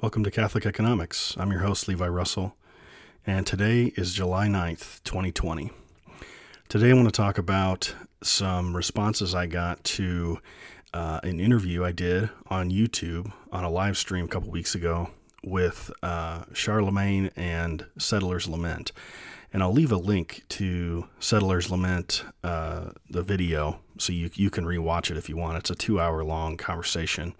Welcome to Catholic Economics. I'm your host, Levi Russell, and today is July 9th, 2020. Today, I want to talk about some responses I got to uh, an interview I did on YouTube on a live stream a couple weeks ago with uh, Charlemagne and Settler's Lament. And I'll leave a link to Settler's Lament, uh, the video, so you, you can rewatch it if you want. It's a two hour long conversation.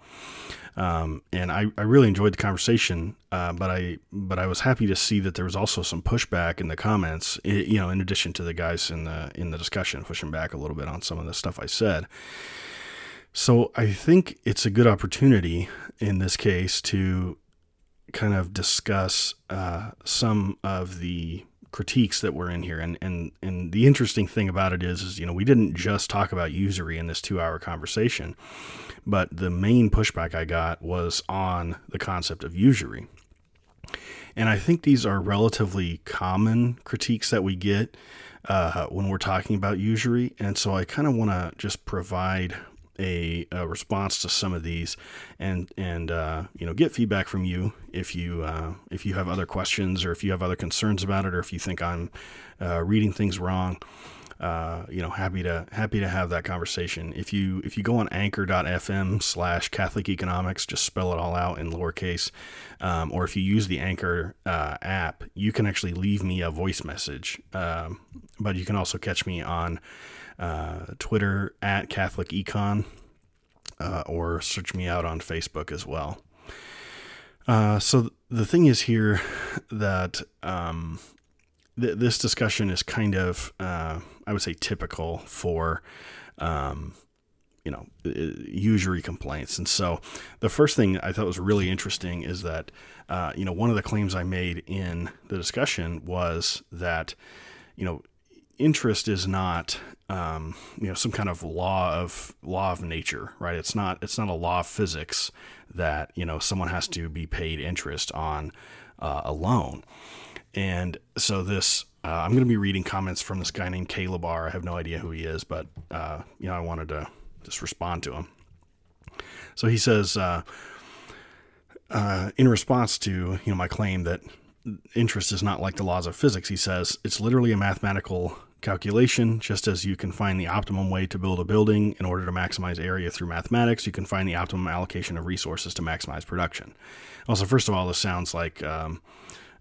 Um, and I, I really enjoyed the conversation, uh, but I but I was happy to see that there was also some pushback in the comments. You know, in addition to the guys in the in the discussion pushing back a little bit on some of the stuff I said. So I think it's a good opportunity in this case to kind of discuss uh, some of the critiques that were in here. And, and, and the interesting thing about it is, is, you know, we didn't just talk about usury in this two hour conversation, but the main pushback I got was on the concept of usury. And I think these are relatively common critiques that we get uh, when we're talking about usury. And so I kind of want to just provide a, a, response to some of these and and uh, you know get feedback from you if you uh, if you have other questions or if you have other concerns about it or if you think I'm uh, reading things wrong. Uh, you know happy to happy to have that conversation. If you if you go on anchor.fm slash catholic economics just spell it all out in lowercase um, or if you use the anchor uh, app you can actually leave me a voice message. Um, but you can also catch me on Twitter at Catholic Econ, uh, or search me out on Facebook as well. Uh, so the thing is here that um, th- this discussion is kind of, uh, I would say, typical for. Um, you know, usury complaints. And so the first thing I thought was really interesting is that, uh, you know, one of the claims I made in the discussion was that, you know, interest is not um, you know some kind of law of law of nature right? It's not it's not a law of physics that you know someone has to be paid interest on uh, a loan. And so this uh, i'm going to be reading comments from this guy named caleb r. I have no idea who he is but uh, you know i wanted to just respond to him. So he says uh, uh, in response to you know my claim that interest is not like the laws of physics. He says it's literally a mathematical calculation, just as you can find the optimum way to build a building in order to maximize area through mathematics, you can find the optimum allocation of resources to maximize production. Also, first of all, this sounds like. Um,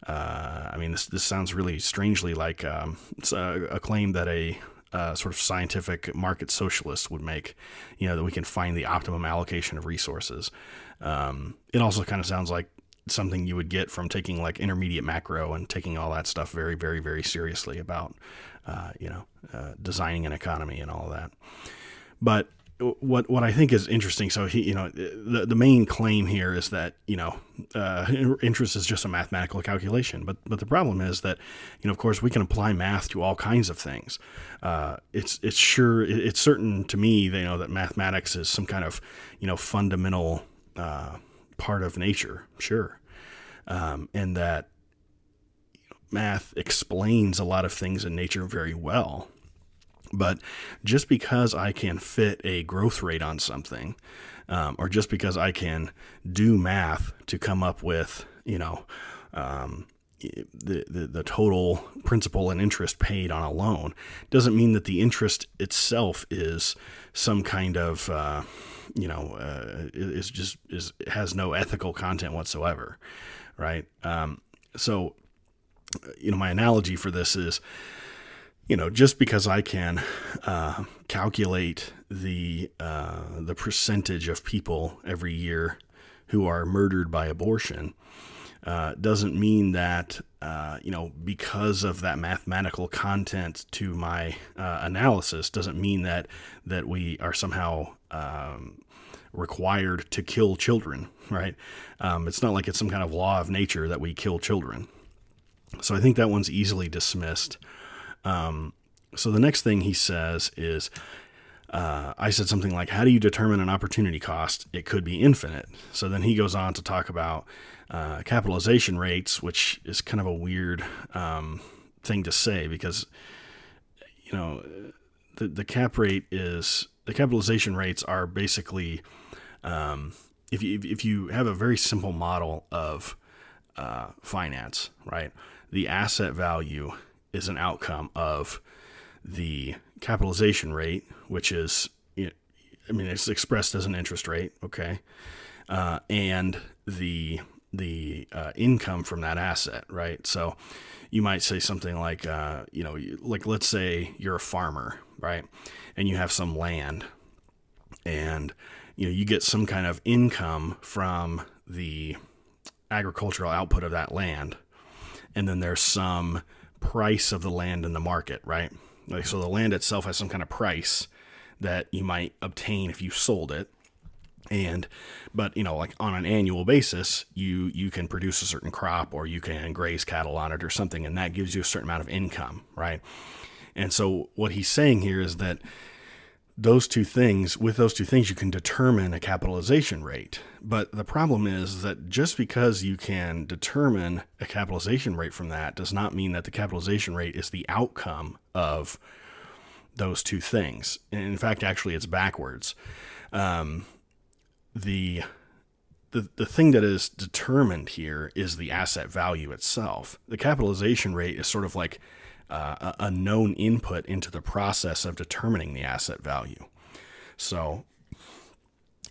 uh, I mean, this this sounds really strangely like um, a, a, claim that a uh, sort of scientific market socialist would make. You know that we can find the optimum allocation of resources. Um, it also kind of sounds like something you would get from taking like intermediate macro and taking all that stuff very, very, very seriously about, uh, you know, uh, designing an economy and all of that. But what what I think is interesting, so he, you know, the the main claim here is that you know, uh, interest is just a mathematical calculation. But but the problem is that, you know, of course, we can apply math to all kinds of things. Uh, it's it's sure it's certain to me, you know, that mathematics is some kind of you know fundamental uh, part of nature, sure, um, and that math explains a lot of things in nature very well. But just because I can fit a growth rate on something, um, or just because I can do math to come up with, you know, um, the, the, the total principal and interest paid on a loan, doesn't mean that the interest itself is some kind of uh, you know, uh, is just is has no ethical content whatsoever, right? Um, so, you know, my analogy for this is, you know, just because I can uh, calculate the uh, the percentage of people every year who are murdered by abortion. Uh, doesn't mean that uh, you know because of that mathematical content to my uh, analysis doesn't mean that that we are somehow um, required to kill children, right? Um, it's not like it's some kind of law of nature that we kill children. So I think that one's easily dismissed. Um, so the next thing he says is, uh, I said something like, How do you determine an opportunity cost? It could be infinite. So then he goes on to talk about uh, capitalization rates, which is kind of a weird um, thing to say because, you know, the, the cap rate is the capitalization rates are basically um, if you if you have a very simple model of uh, finance, right? The asset value is an outcome of the capitalization rate, which is, I mean, it's expressed as an interest rate, okay, uh, and the the uh, income from that asset, right? So you might say something like, uh, you know, like let's say you're a farmer, right, and you have some land, and you know you get some kind of income from the agricultural output of that land, and then there's some price of the land in the market, right? Like so, the land itself has some kind of price that you might obtain if you sold it, and but you know like on an annual basis you you can produce a certain crop or you can graze cattle on it or something and that gives you a certain amount of income right? And so what he's saying here is that those two things with those two things you can determine a capitalization rate. But the problem is that just because you can determine a capitalization rate from that does not mean that the capitalization rate is the outcome of those two things and in fact actually it's backwards um, the the, the thing that is determined here is the asset value itself. The capitalization rate is sort of like uh, a known input into the process of determining the asset value. So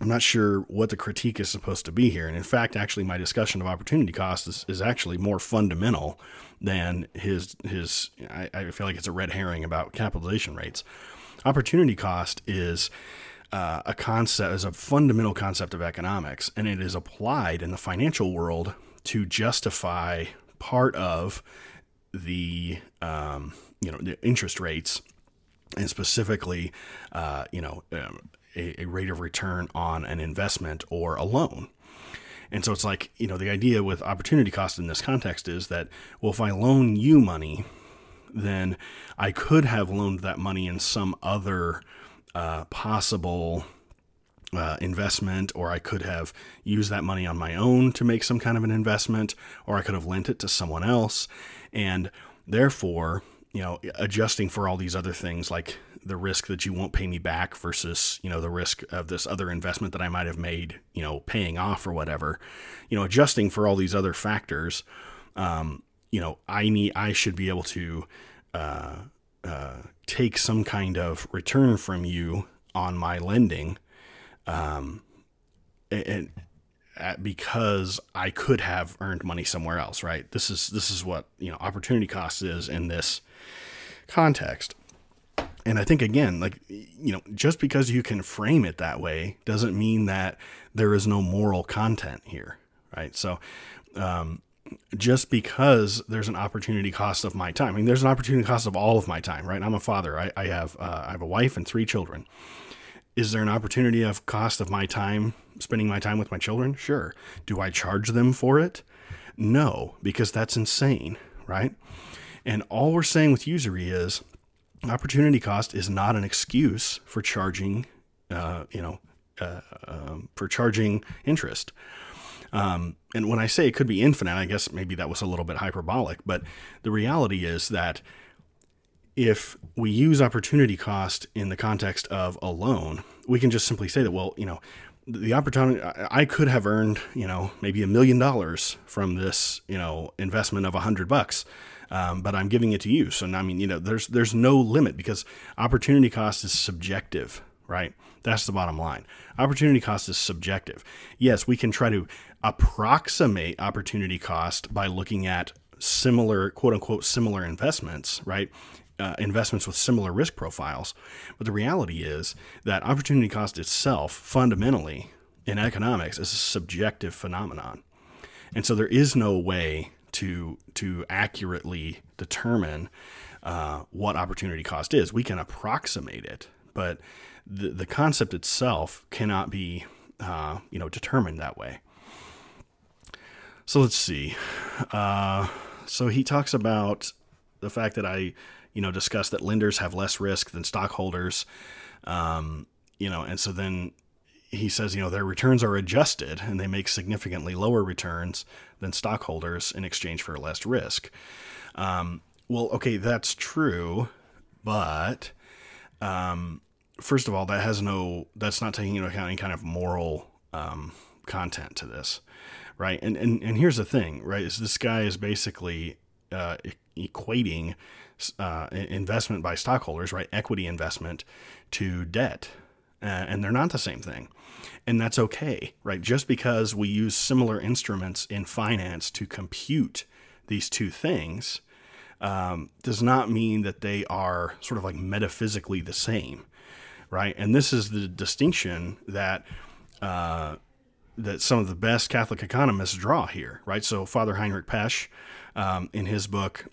I'm not sure what the critique is supposed to be here. And in fact, actually, my discussion of opportunity cost is, is actually more fundamental than his his. I, I feel like it's a red herring about capitalization rates. Opportunity cost is uh, a concept, is a fundamental concept of economics, and it is applied in the financial world to justify part of the um, you know the interest rates, and specifically, uh, you know, um, a, a rate of return on an investment or a loan. And so it's like, you know, the idea with opportunity cost in this context is that, well, if I loan you money, then I could have loaned that money in some other uh, possible uh, investment, or I could have used that money on my own to make some kind of an investment, or I could have lent it to someone else. And therefore, you know, adjusting for all these other things like the risk that you won't pay me back versus, you know, the risk of this other investment that I might have made, you know, paying off or whatever, you know, adjusting for all these other factors, um, you know, I need, I should be able to, uh, uh, take some kind of return from you on my lending, um, and, and because I could have earned money somewhere else, right? This is this is what you know opportunity cost is in this context. And I think again, like you know, just because you can frame it that way doesn't mean that there is no moral content here, right? So, um, just because there's an opportunity cost of my time. I mean, there's an opportunity cost of all of my time, right? I'm a father. I, I have uh, I have a wife and three children. Is there an opportunity of cost of my time spending my time with my children? Sure. Do I charge them for it? No, because that's insane, right? And all we're saying with usury is opportunity cost is not an excuse for charging, uh, you know, uh, um, for charging interest. Um, and when I say it could be infinite, I guess maybe that was a little bit hyperbolic, but the reality is that if we use opportunity cost in the context of a loan, we can just simply say that, well, you know, the opportunity I could have earned, you know, maybe a million dollars from this, you know, investment of a hundred bucks. Um, but I'm giving it to you. So I mean, you know, there's there's no limit because opportunity cost is subjective, right? That's the bottom line. Opportunity cost is subjective. Yes, we can try to approximate opportunity cost by looking at similar, quote unquote, similar investments, right? Uh, investments with similar risk profiles. But the reality is that opportunity cost itself, fundamentally in economics, is a subjective phenomenon. And so there is no way to, to accurately determine uh, what opportunity cost is. We can approximate it, but the, the concept itself cannot be uh, you know determined that way. So let's see. Uh, so he talks about the fact that I, you know, discussed that lenders have less risk than stockholders, um, you know, and so then he says, you know, their returns are adjusted and they make significantly lower returns than stockholders in exchange for less risk. Um, well, okay, that's true, but um, first of all, that has no, that's not taking into account any kind of moral um, content to this, right? And, and and here's the thing, right? Is this guy is basically uh, equating uh, investment by stockholders, right? Equity investment to debt, uh, and they're not the same thing. And that's okay, right? Just because we use similar instruments in finance to compute these two things um, does not mean that they are sort of like metaphysically the same, right? And this is the distinction that. Uh, that some of the best Catholic economists draw here, right? So Father Heinrich Pesch, um, in his book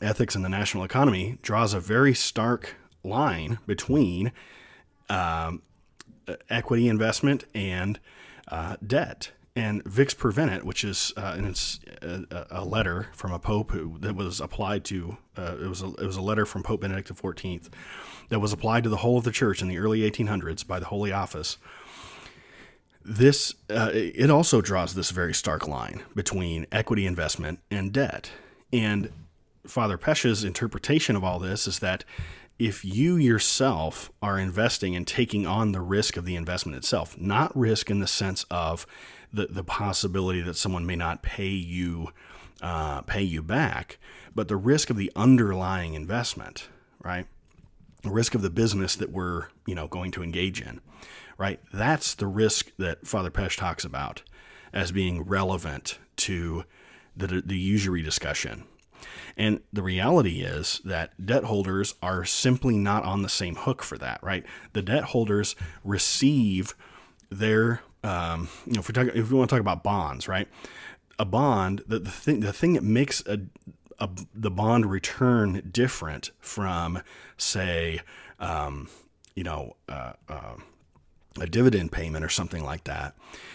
Ethics in the National Economy, draws a very stark line between um, equity investment and uh, debt. And Vix Pervenit, which is uh, and it's a, a, letter from a pope who, that was applied to uh, it was a, it was a letter from Pope Benedict XIV that was applied to the whole of the church in the early 1800s by the Holy Office. This uh, it also draws this very stark line between equity investment and debt. And Father Pesch's interpretation of all this is that if you yourself are investing and taking on the risk of the investment itself, not risk in the sense of the, the possibility that someone may not pay you uh, pay you back, but the risk of the underlying investment, right? The risk of the business that we're you know going to engage in, right? That's the risk that Father Pesch talks about as being relevant to the, the usury discussion and the reality is that debt holders are simply not on the same hook for that, right? The debt holders receive their, um, you know, if we if we want to talk about bonds, right? A bond, the, the thing, the thing that makes a, a, the bond return different from, say, um, you know, uh, uh, a dividend payment or something like that,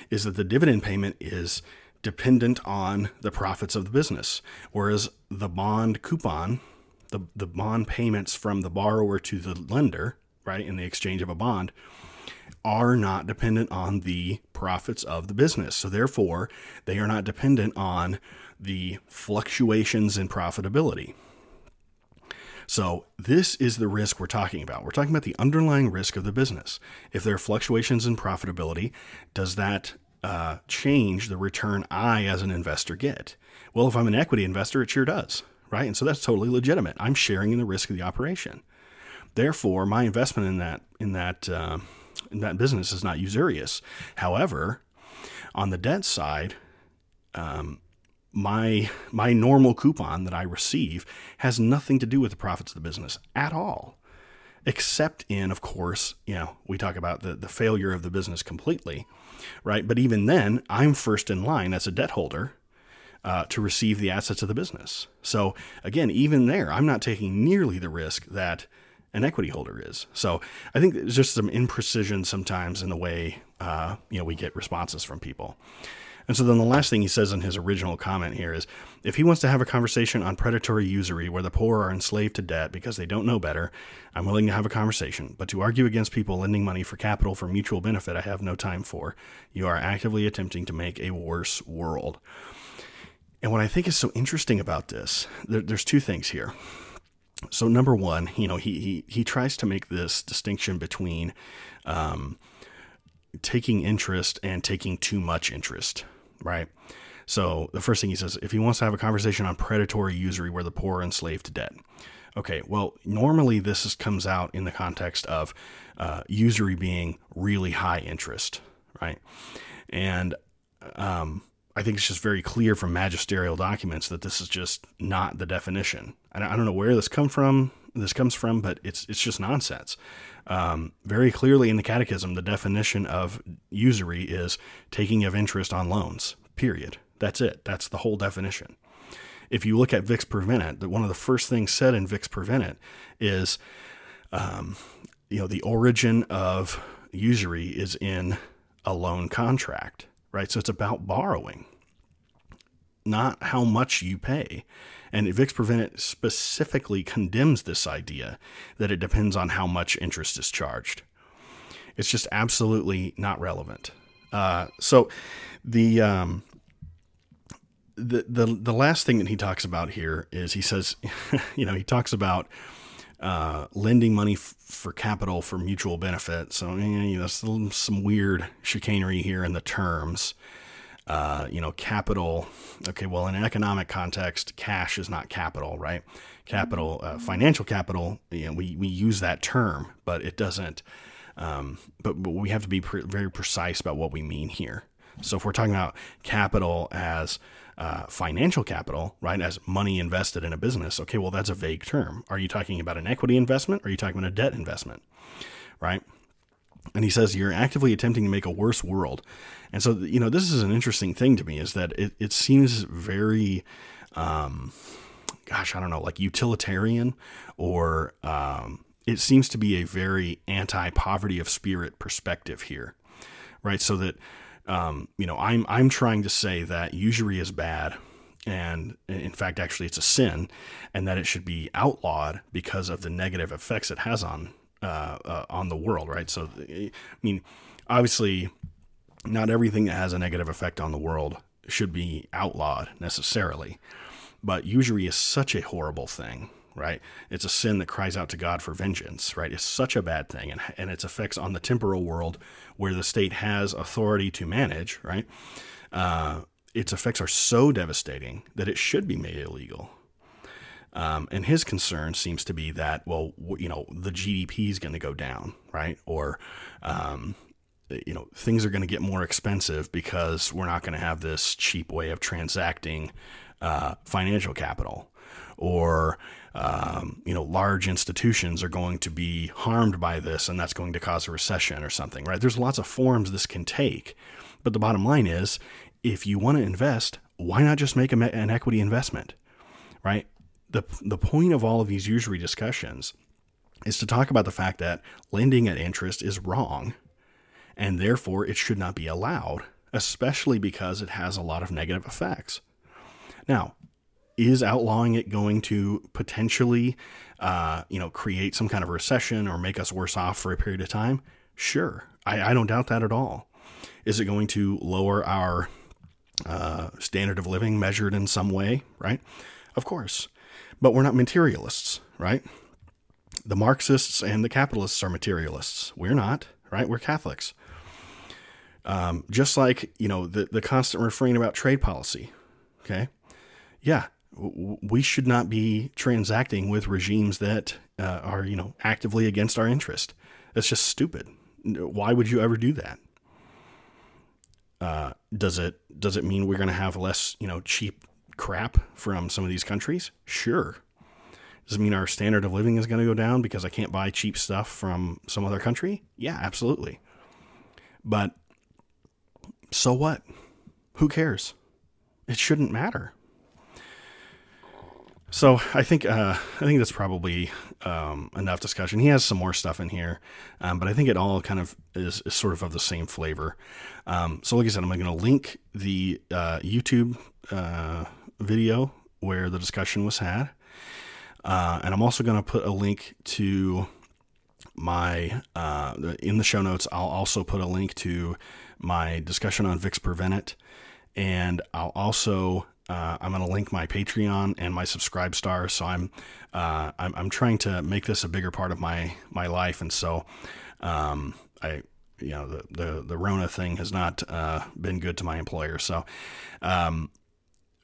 is that the dividend payment is dependent on the profits of the business, whereas the bond coupon, the, the bond payments from the borrower to the lender, right, in the exchange of a bond, are not dependent on the profits of the business. So, therefore, they are not dependent on the fluctuations in profitability. So, this is the risk we're talking about. We're talking about the underlying risk of the business. If there are fluctuations in profitability, does that uh, change the return I, as an investor, get? Well, if I'm an equity investor, it sure does, right? And so that's totally legitimate. I'm sharing in the risk of the operation. Therefore, my investment in that in that uh, in that business is not usurious. However, on the debt side, um, my my normal coupon that I receive has nothing to do with the profits of the business at all except in, of course, you know, we talk about the, the failure of the business completely, right? But even then, I'm first in line as a debt holder uh, to receive the assets of the business. So again, even there, I'm not taking nearly the risk that an equity holder is. So I think there's just some imprecision sometimes in the way uh, you know we get responses from people. And so then the last thing he says in his original comment here is if he wants to have a conversation on predatory usury where the poor are enslaved to debt because they don't know better, I'm willing to have a conversation. But to argue against people lending money for capital for mutual benefit, I have no time for. You are actively attempting to make a worse world. And what I think is so interesting about this, there, there's two things here. So number one, you know, he he he tries to make this distinction between um, taking interest and taking too much interest, right? So the first thing he says, if he wants to have a conversation on predatory usury where the poor are enslaved to debt. Okay, well, normally this is, comes out in the context of uh, usury being really high interest, right? And um, I think it's just very clear from magisterial documents that this is just not the definition. I don't know where this come from. This comes from, but it's it's just nonsense. Um, very clearly in the Catechism, the definition of usury is taking of interest on loans. Period. That's it. That's the whole definition. If you look at Vix Pervenit, that one of the first things said in Vix Pervenit is, um, you know, the origin of usury is in a loan contract, right? So it's about borrowing. Not how much you pay. And VIX Prevent specifically condemns this idea that it depends on how much interest is charged. It's just absolutely not relevant. Uh, so the um, the the the last thing that he talks about here is he says, you know, he talks about uh, lending money f- for capital for mutual benefit. So you know, some, some weird chicanery here in the terms. Uh, you know, capital. Okay, well, in an economic context, cash is not capital, right? Capital, uh, financial capital. You know, we we use that term, but it doesn't. Um, but, but we have to be pre- very precise about what we mean here. So if we're talking about capital as uh, financial capital, right, as money invested in a business, okay, well, that's a vague term. Are you talking about an equity investment or are you talking about a debt investment, right? And he says, You're actively attempting to make a worse world. And so, you know, this is an interesting thing to me is that it, it seems very, um, gosh, I don't know, like utilitarian or um, it seems to be a very anti poverty of spirit perspective here, right? So that um, you know, I'm I'm trying to say that usury is bad, and in fact, actually, it's a sin, and that it should be outlawed because of the negative effects it has on uh, uh, on the world, right? So, I mean, obviously, not everything that has a negative effect on the world should be outlawed necessarily, but usury is such a horrible thing right? It's a sin that cries out to God for vengeance, right? It's such a bad thing, and, and its effects on the temporal world where the state has authority to manage, right? Uh, its effects are so devastating that it should be made illegal. Um, and his concern seems to be that, well, you know, the GDP is going to go down, right? Or, um, you know, things are going to get more expensive because we're not going to have this cheap way of transacting uh, financial capital. Or, um, you know, large institutions are going to be harmed by this and that's going to cause a recession or something, right? There's lots of forms this can take. But the bottom line is if you want to invest, why not just make an equity investment, right? The, the point of all of these usury discussions is to talk about the fact that lending at interest is wrong and therefore it should not be allowed, especially because it has a lot of negative effects. Now, is outlawing it going to potentially, uh, you know, create some kind of recession or make us worse off for a period of time? Sure, I, I don't doubt that at all. Is it going to lower our uh, standard of living measured in some way? Right, of course, but we're not materialists, right? The Marxists and the capitalists are materialists. We're not, right? We're Catholics. Um, just like you know the the constant refrain about trade policy. Okay, yeah, we should not be transacting with regimes that uh, are, you know, actively against our interest. That's just stupid. Why would you ever do that? Uh, does it does it mean we're going to have less, you know, cheap crap from some of these countries? Sure. Does it mean our standard of living is going to go down because I can't buy cheap stuff from some other country? Yeah, absolutely. But so what? Who cares? It shouldn't matter. So I think uh, I think that's probably um, enough discussion. He has some more stuff in here, um, but I think it all kind of is, is sort of of the same flavor. Um, so like I said, I'm going to link the uh, YouTube uh, video where the discussion was had, uh, and I'm also going to put a link to my uh, in the show notes. I'll also put a link to my discussion on Vix Prevent and I'll also uh, I'm going to link my Patreon and my Subscribe Star. So I'm, uh, I'm, I'm trying to make this a bigger part of my my life, and so um, I you know the the the Rona thing has not uh, been good to my employer. So um,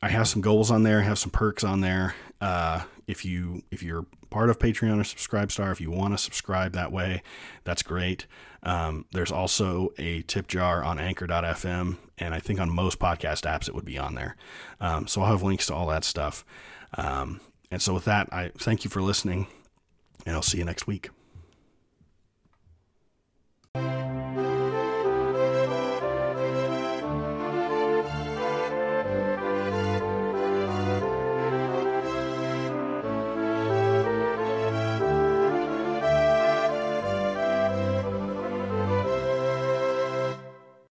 I have some goals on there, I have some perks on there. Uh, if you if you're part of Patreon or Subscribe Star, if you want to subscribe that way, that's great. Um, there's also a tip jar on Anchor.fm, and I think on most podcast apps it would be on there. Um, so I'll have links to all that stuff. Um, and so with that, I thank you for listening, and I'll see you next week.